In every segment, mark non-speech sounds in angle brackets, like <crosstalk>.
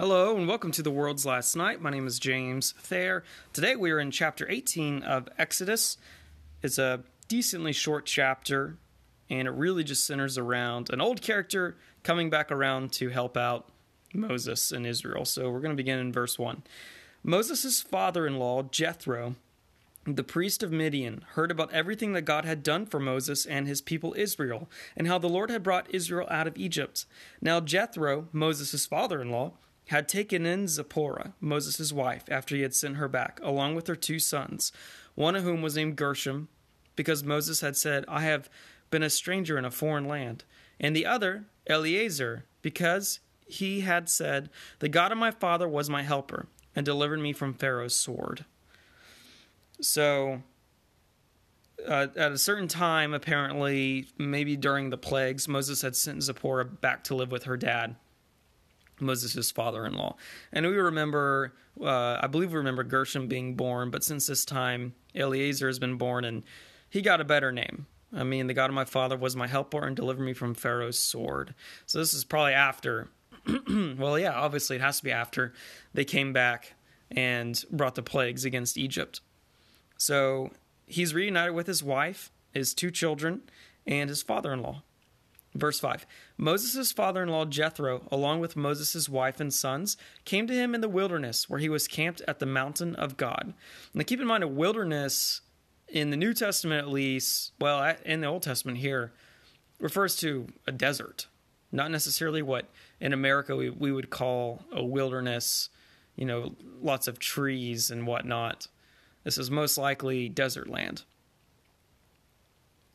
Hello and welcome to the world's last night. My name is James Thayer. Today we are in chapter 18 of Exodus. It's a decently short chapter and it really just centers around an old character coming back around to help out Moses and Israel. So we're going to begin in verse 1. Moses' father in law, Jethro, the priest of Midian, heard about everything that God had done for Moses and his people Israel, and how the Lord had brought Israel out of Egypt. Now Jethro, Moses' father in law, had taken in Zipporah, Moses' wife, after he had sent her back, along with her two sons, one of whom was named Gershom, because Moses had said, I have been a stranger in a foreign land, and the other, Eleazar, because he had said, The God of my father was my helper, and delivered me from Pharaoh's sword. So, uh, at a certain time, apparently, maybe during the plagues, Moses had sent Zipporah back to live with her dad. Moses' father in law. And we remember, uh, I believe we remember Gershom being born, but since this time, Eleazar has been born and he got a better name. I mean, the God of my father was my helper and delivered me from Pharaoh's sword. So this is probably after. <clears throat> well, yeah, obviously it has to be after they came back and brought the plagues against Egypt. So he's reunited with his wife, his two children, and his father in law. Verse 5 Moses' father in law Jethro, along with Moses' wife and sons, came to him in the wilderness, where he was camped at the mountain of God. Now keep in mind, a wilderness in the New Testament, at least, well, in the Old Testament here, refers to a desert, not necessarily what in America we, we would call a wilderness, you know, lots of trees and whatnot. This is most likely desert land.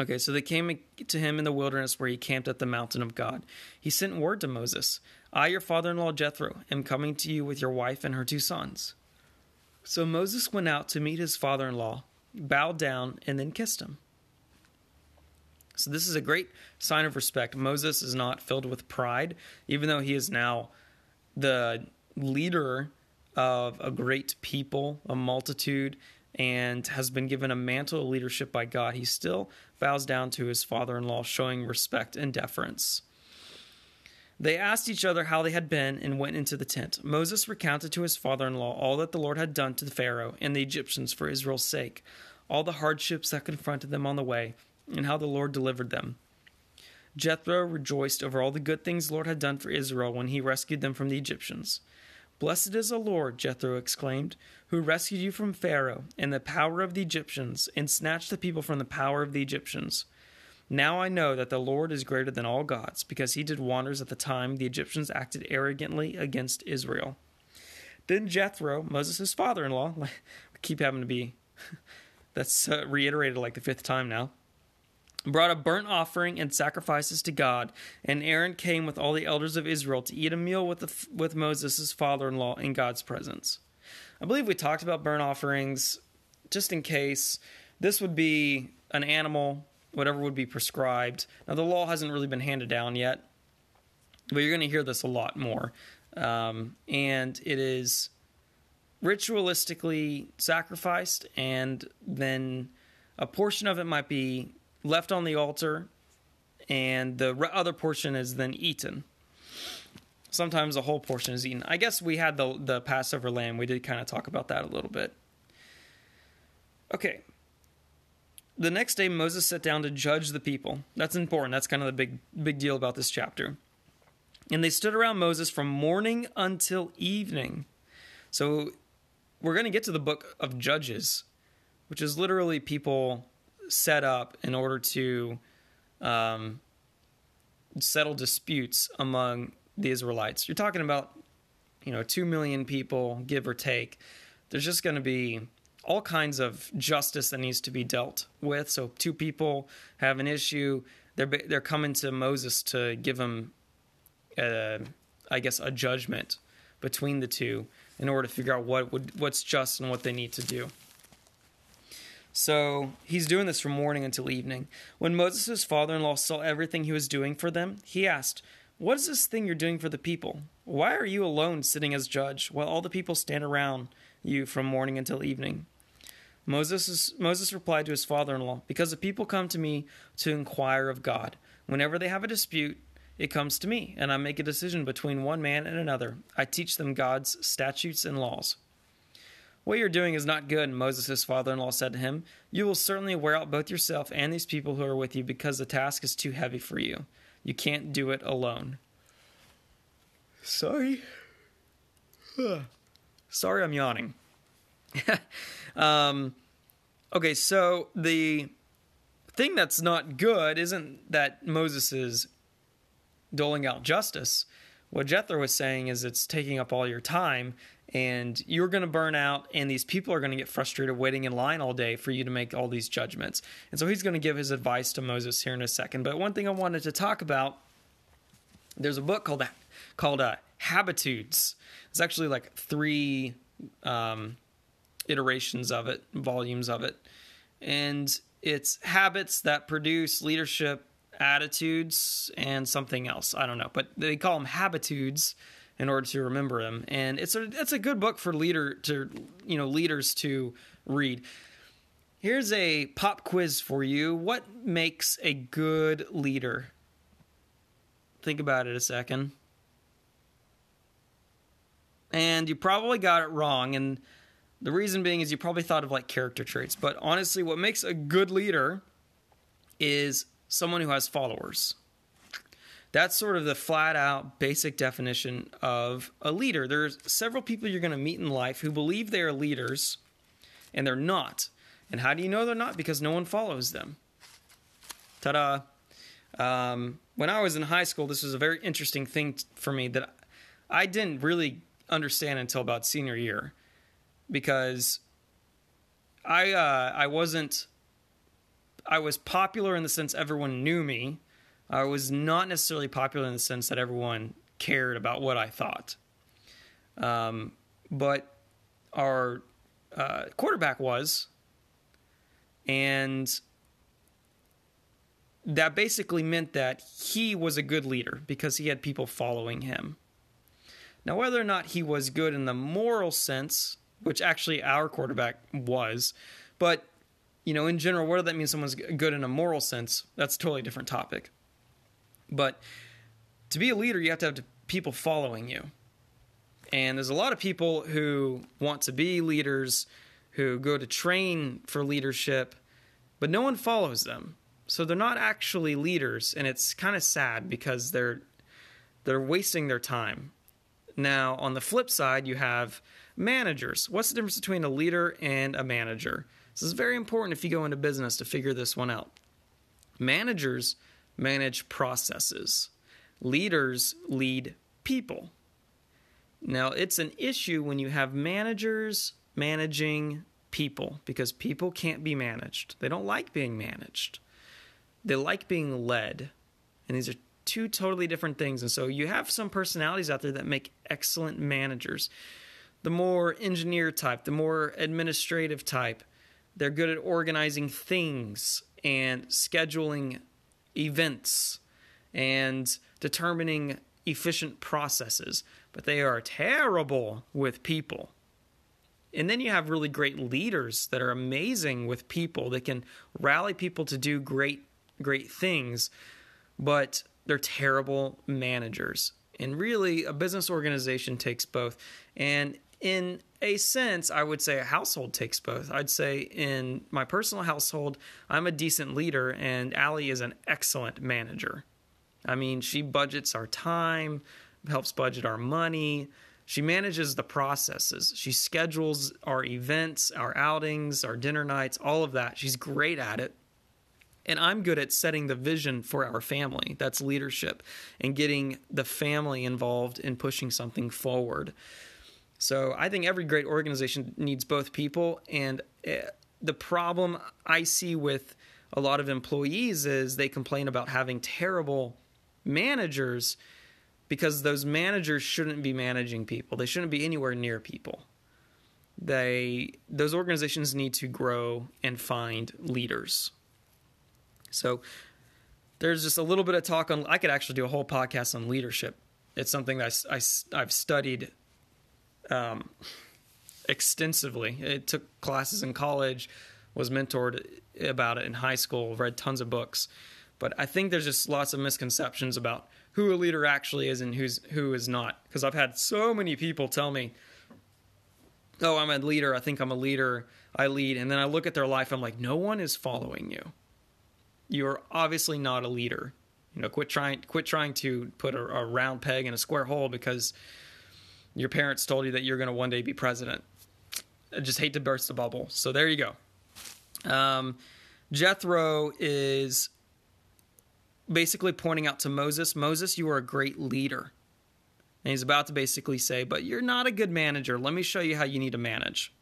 Okay, so they came to him in the wilderness where he camped at the mountain of God. He sent word to Moses I, your father in law Jethro, am coming to you with your wife and her two sons. So Moses went out to meet his father in law, bowed down, and then kissed him. So this is a great sign of respect. Moses is not filled with pride, even though he is now the leader of a great people, a multitude, and has been given a mantle of leadership by God, he still bows down to his father in law, showing respect and deference. They asked each other how they had been and went into the tent. Moses recounted to his father in law all that the Lord had done to the Pharaoh and the Egyptians for Israel's sake, all the hardships that confronted them on the way, and how the Lord delivered them. Jethro rejoiced over all the good things the Lord had done for Israel when he rescued them from the Egyptians. Blessed is the Lord, Jethro exclaimed, who rescued you from Pharaoh and the power of the Egyptians, and snatched the people from the power of the Egyptians. Now I know that the Lord is greater than all gods, because he did wonders at the time the Egyptians acted arrogantly against Israel. Then Jethro, Moses' father in law, <laughs> keep having to be, <laughs> that's uh, reiterated like the fifth time now brought a burnt offering and sacrifices to God, and Aaron came with all the elders of Israel to eat a meal with the, with Moses' father-in-law in God's presence. I believe we talked about burnt offerings just in case this would be an animal whatever would be prescribed. Now the law hasn't really been handed down yet, but you're going to hear this a lot more. Um, and it is ritualistically sacrificed and then a portion of it might be left on the altar, and the other portion is then eaten. Sometimes the whole portion is eaten. I guess we had the the Passover lamb. We did kind of talk about that a little bit. Okay. The next day Moses sat down to judge the people. That's important. That's kind of the big big deal about this chapter. And they stood around Moses from morning until evening. So we're going to get to the book of Judges, which is literally people set up in order to um, settle disputes among the Israelites. You're talking about, you know, two million people, give or take. There's just going to be all kinds of justice that needs to be dealt with. So two people have an issue. They're they're coming to Moses to give them, a, uh, I guess, a judgment between the two in order to figure out what would what's just and what they need to do. So he's doing this from morning until evening. When Moses' father in law saw everything he was doing for them, he asked, What is this thing you're doing for the people? Why are you alone sitting as judge while all the people stand around you from morning until evening? Moses, Moses replied to his father in law, Because the people come to me to inquire of God. Whenever they have a dispute, it comes to me, and I make a decision between one man and another. I teach them God's statutes and laws. What you're doing is not good, Moses' father in law said to him. You will certainly wear out both yourself and these people who are with you because the task is too heavy for you. You can't do it alone. Sorry. <sighs> Sorry, I'm yawning. <laughs> um, okay, so the thing that's not good isn't that Moses is doling out justice. What Jethro was saying is it's taking up all your time and you're going to burn out and these people are going to get frustrated waiting in line all day for you to make all these judgments. And so he's going to give his advice to Moses here in a second. But one thing I wanted to talk about there's a book called called uh, Habitudes. It's actually like three um, iterations of it, volumes of it. And it's habits that produce leadership attitudes and something else. I don't know, but they call them habitudes in order to remember him. And it's a it's a good book for leader to you know leaders to read. Here's a pop quiz for you. What makes a good leader? Think about it a second. And you probably got it wrong and the reason being is you probably thought of like character traits, but honestly what makes a good leader is someone who has followers. That's sort of the flat out basic definition of a leader. There's several people you're going to meet in life who believe they are leaders and they're not. And how do you know they're not? Because no one follows them. Ta da. Um, when I was in high school, this was a very interesting thing for me that I didn't really understand until about senior year because I uh, I wasn't I was popular in the sense everyone knew me. I was not necessarily popular in the sense that everyone cared about what I thought. Um, but our uh, quarterback was, and that basically meant that he was a good leader because he had people following him. Now, whether or not he was good in the moral sense, which actually our quarterback was, but you know, in general, what does that mean someone's good in a moral sense? That's a totally different topic. But to be a leader, you have to have people following you. And there's a lot of people who want to be leaders, who go to train for leadership, but no one follows them. So they're not actually leaders, and it's kind of sad because they're they're wasting their time. Now, on the flip side, you have managers. What's the difference between a leader and a manager? This is very important if you go into business to figure this one out. Managers manage processes, leaders lead people. Now, it's an issue when you have managers managing people because people can't be managed. They don't like being managed, they like being led. And these are two totally different things. And so you have some personalities out there that make excellent managers. The more engineer type, the more administrative type, they're good at organizing things and scheduling events and determining efficient processes, but they are terrible with people. And then you have really great leaders that are amazing with people. that can rally people to do great great things, but they're terrible managers. And really a business organization takes both. And in a sense, I would say a household takes both. I'd say in my personal household, I'm a decent leader, and Allie is an excellent manager. I mean, she budgets our time, helps budget our money. She manages the processes. She schedules our events, our outings, our dinner nights, all of that. She's great at it. And I'm good at setting the vision for our family. That's leadership and getting the family involved in pushing something forward. So I think every great organization needs both people. And eh, the problem I see with a lot of employees is they complain about having terrible managers because those managers shouldn't be managing people. They shouldn't be anywhere near people. They those organizations need to grow and find leaders. So there's just a little bit of talk on I could actually do a whole podcast on leadership. It's something that I, I, I've studied um, extensively. It took classes in college, was mentored about it in high school, read tons of books. But I think there's just lots of misconceptions about who a leader actually is and who's who is not. Because I've had so many people tell me, "Oh, I'm a leader. I think I'm a leader. I lead," and then I look at their life. I'm like, no one is following you. You're obviously not a leader. You know, quit trying quit trying to put a, a round peg in a square hole because your parents told you that you're going to one day be president. I just hate to burst the bubble. So there you go. Um, Jethro is basically pointing out to Moses, Moses, you are a great leader. And he's about to basically say, but you're not a good manager. Let me show you how you need to manage.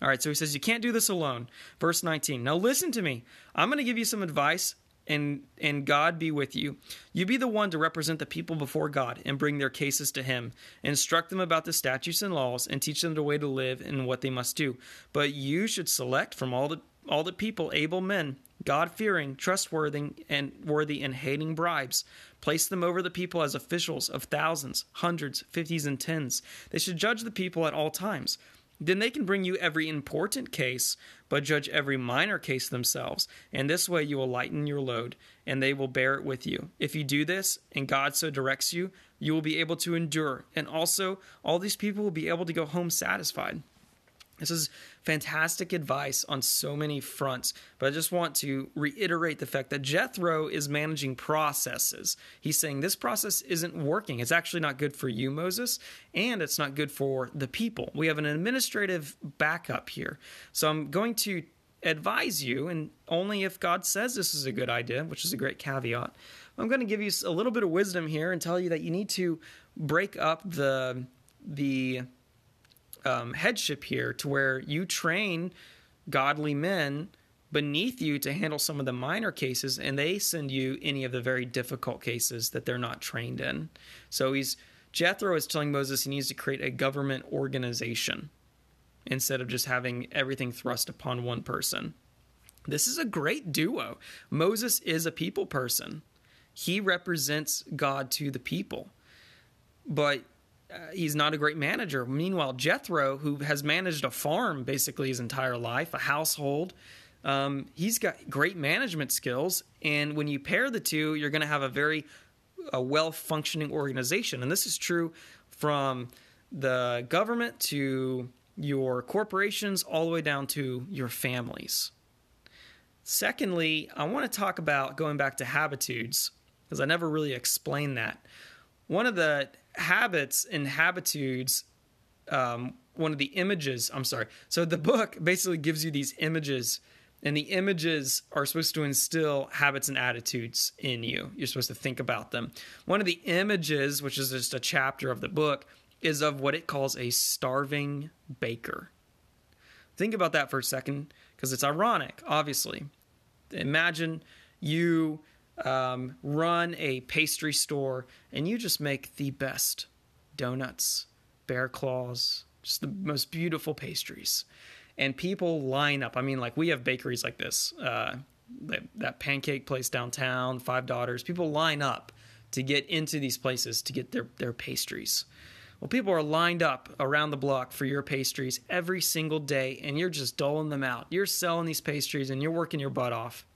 All right, so he says, You can't do this alone. Verse 19. Now listen to me. I'm going to give you some advice, and, and God be with you. You be the one to represent the people before God and bring their cases to Him. Instruct them about the statutes and laws and teach them the way to live and what they must do. But you should select from all the all the people able men, God fearing, trustworthy, and worthy and hating bribes. Place them over the people as officials of thousands, hundreds, fifties, and tens. They should judge the people at all times. Then they can bring you every important case, but judge every minor case themselves. And this way you will lighten your load, and they will bear it with you. If you do this, and God so directs you, you will be able to endure. And also, all these people will be able to go home satisfied. This is fantastic advice on so many fronts, but I just want to reiterate the fact that Jethro is managing processes. He's saying this process isn't working. It's actually not good for you, Moses, and it's not good for the people. We have an administrative backup here. So I'm going to advise you, and only if God says this is a good idea, which is a great caveat. I'm going to give you a little bit of wisdom here and tell you that you need to break up the the um, headship here to where you train godly men beneath you to handle some of the minor cases and they send you any of the very difficult cases that they're not trained in. So he's Jethro is telling Moses he needs to create a government organization instead of just having everything thrust upon one person. This is a great duo. Moses is a people person. He represents God to the people. But uh, he's not a great manager. Meanwhile, Jethro, who has managed a farm basically his entire life, a household, um, he's got great management skills. And when you pair the two, you're going to have a very a well functioning organization. And this is true from the government to your corporations, all the way down to your families. Secondly, I want to talk about going back to habitudes because I never really explained that. One of the habits and habitudes um, one of the images i'm sorry. So the book basically gives you these images and the images are supposed to instill habits and attitudes in you. You're supposed to think about them. One of the images which is just a chapter of the book is of what it calls a starving baker. Think about that for a second because it's ironic obviously. Imagine you um, run a pastry store and you just make the best donuts, bear claws, just the most beautiful pastries. And people line up. I mean, like we have bakeries like this, uh, that, that pancake place downtown, Five Daughters. People line up to get into these places to get their, their pastries. Well, people are lined up around the block for your pastries every single day, and you're just doling them out. You're selling these pastries and you're working your butt off.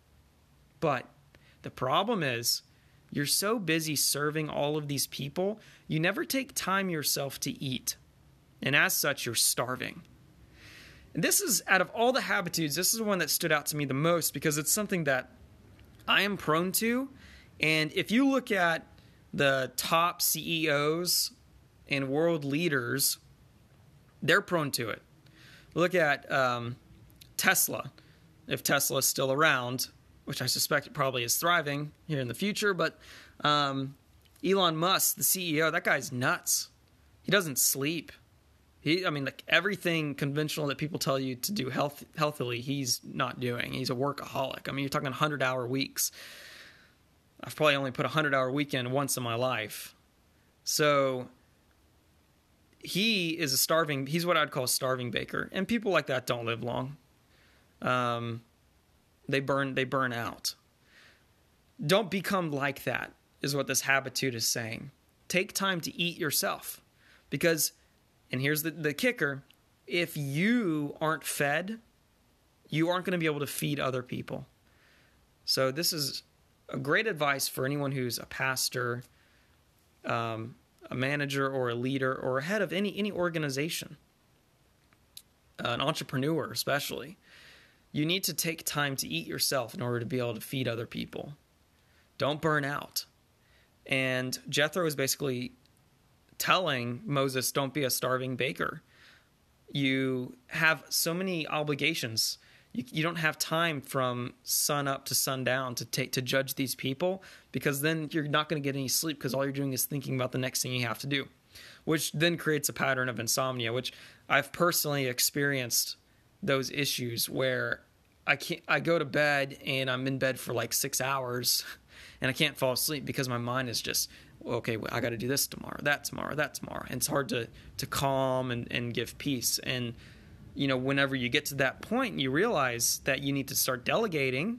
But the problem is, you're so busy serving all of these people, you never take time yourself to eat. And as such, you're starving. And this is, out of all the habitudes, this is the one that stood out to me the most because it's something that I am prone to. And if you look at the top CEOs and world leaders, they're prone to it. Look at um, Tesla. If Tesla is still around, which I suspect probably is thriving here in the future. But um, Elon Musk, the CEO, that guy's nuts. He doesn't sleep. He, I mean, like everything conventional that people tell you to do health, healthily, he's not doing. He's a workaholic. I mean, you're talking 100 hour weeks. I've probably only put a 100 hour weekend once in my life. So he is a starving, he's what I'd call a starving baker. And people like that don't live long. Um, they burn they burn out. Don't become like that is what this habitude is saying. Take time to eat yourself. Because and here's the, the kicker, if you aren't fed, you aren't going to be able to feed other people. So this is a great advice for anyone who's a pastor, um, a manager or a leader or a head of any any organization, an entrepreneur especially, you need to take time to eat yourself in order to be able to feed other people. Don't burn out. And Jethro is basically telling Moses, don't be a starving baker. You have so many obligations. You, you don't have time from sun up to sundown to take to judge these people because then you're not going to get any sleep because all you're doing is thinking about the next thing you have to do, which then creates a pattern of insomnia, which I've personally experienced those issues where I can't I go to bed and I'm in bed for like 6 hours <laughs> and I can't fall asleep because my mind is just okay, I got to do this tomorrow, that tomorrow, that tomorrow. And it's hard to to calm and and give peace and you know, whenever you get to that point, you realize that you need to start delegating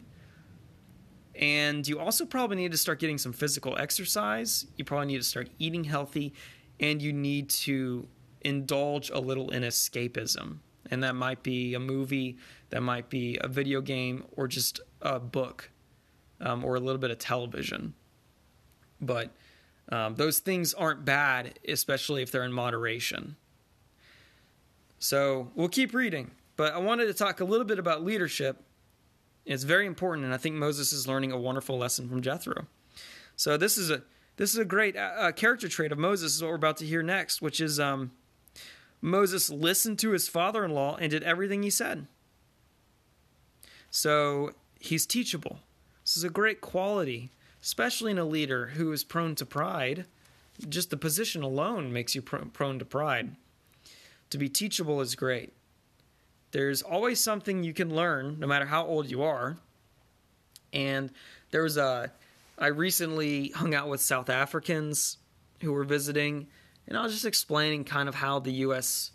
and you also probably need to start getting some physical exercise. You probably need to start eating healthy and you need to indulge a little in escapism. And that might be a movie, that might be a video game, or just a book, um, or a little bit of television. But um, those things aren't bad, especially if they're in moderation. So we'll keep reading. But I wanted to talk a little bit about leadership. It's very important, and I think Moses is learning a wonderful lesson from Jethro. So this is a this is a great uh, character trait of Moses. Is what we're about to hear next, which is um, Moses listened to his father in law and did everything he said. So he's teachable. This is a great quality, especially in a leader who is prone to pride. Just the position alone makes you pr- prone to pride. To be teachable is great. There's always something you can learn, no matter how old you are. And there was a, I recently hung out with South Africans who were visiting and I was just explaining kind of how the U.S.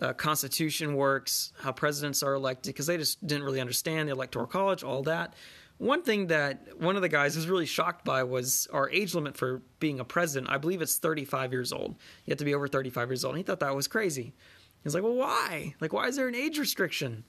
Uh, Constitution works, how presidents are elected, because they just didn't really understand the Electoral College, all that. One thing that one of the guys was really shocked by was our age limit for being a president. I believe it's 35 years old. You have to be over 35 years old. And he thought that was crazy. He's like, well, why? Like, why is there an age restriction?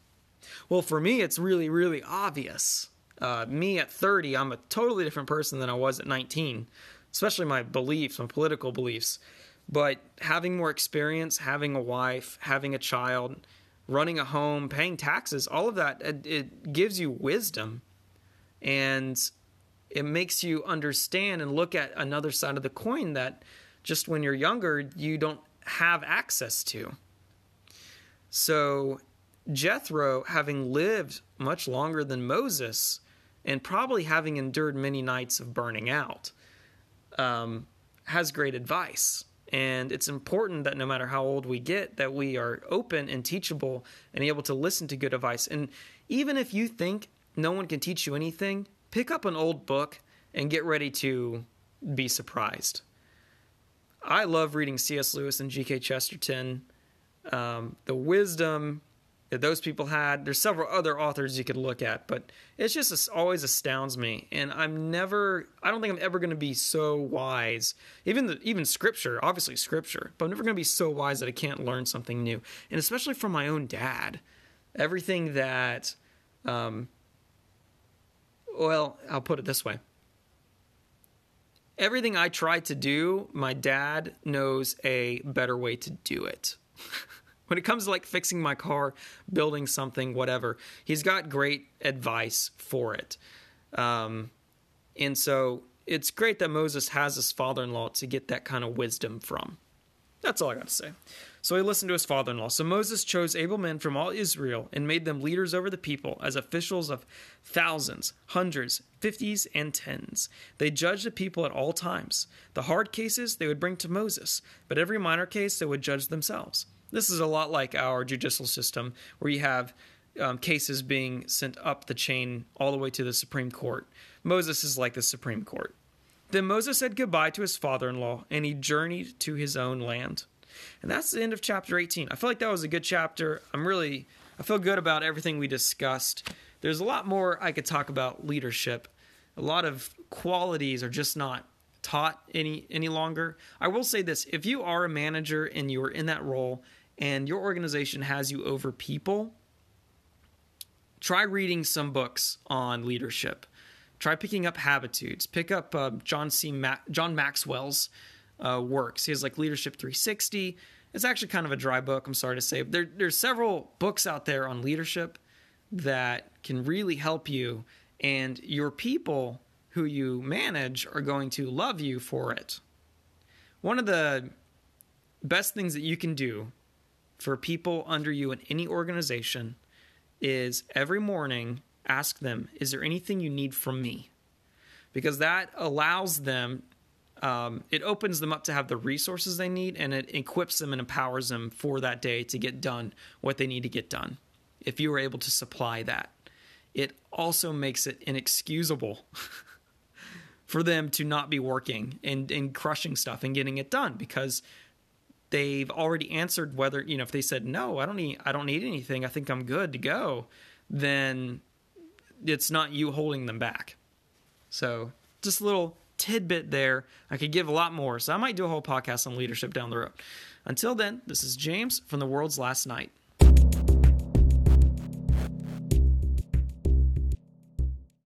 Well, for me, it's really, really obvious. Uh, me at 30, I'm a totally different person than I was at 19, especially my beliefs, my political beliefs. But having more experience, having a wife, having a child, running a home, paying taxes, all of that, it, it gives you wisdom and it makes you understand and look at another side of the coin that just when you're younger, you don't have access to. So, Jethro, having lived much longer than Moses and probably having endured many nights of burning out, um, has great advice and it's important that no matter how old we get that we are open and teachable and able to listen to good advice. And even if you think no one can teach you anything pick up an old book and get ready to be surprised. I love reading cs lewis and gk chesterton. Um, the wisdom that those people had. There's several other authors you could look at, but it's just it always astounds me. And I'm never, I don't think I'm ever going to be so wise. Even the, even scripture, obviously scripture, but I'm never going to be so wise that I can't learn something new. And especially from my own dad, everything that, um, well, I'll put it this way. Everything I try to do, my dad knows a better way to do it. <laughs> when it comes to like fixing my car, building something, whatever, he's got great advice for it. Um, and so it's great that Moses has his father in law to get that kind of wisdom from. That's all I got to say. So he listened to his father in law. So Moses chose able men from all Israel and made them leaders over the people as officials of thousands, hundreds, fifties, and tens. They judged the people at all times. The hard cases they would bring to Moses, but every minor case they would judge themselves. This is a lot like our judicial system, where you have um, cases being sent up the chain all the way to the Supreme Court. Moses is like the Supreme Court. Then Moses said goodbye to his father in law and he journeyed to his own land. And that's the end of chapter 18. I feel like that was a good chapter. I'm really, I feel good about everything we discussed. There's a lot more I could talk about leadership. A lot of qualities are just not taught any any longer. I will say this, if you are a manager and you are in that role and your organization has you over people, try reading some books on leadership. Try picking up Habitudes. Pick up uh, John C. Ma- John Maxwell's uh, works. He has like Leadership 360. It's actually kind of a dry book. I'm sorry to say. There, there's several books out there on leadership that can really help you, and your people who you manage are going to love you for it. One of the best things that you can do for people under you in any organization is every morning ask them, Is there anything you need from me? Because that allows them, um, it opens them up to have the resources they need and it equips them and empowers them for that day to get done what they need to get done. If you are able to supply that, it also makes it inexcusable <laughs> for them to not be working and, and crushing stuff and getting it done because they've already answered whether you know if they said no i don't need i don't need anything. I think i'm good to go then it's not you holding them back. So just a little tidbit there. I could give a lot more so i might do a whole podcast on leadership down the road. Until then this is james from the world's last night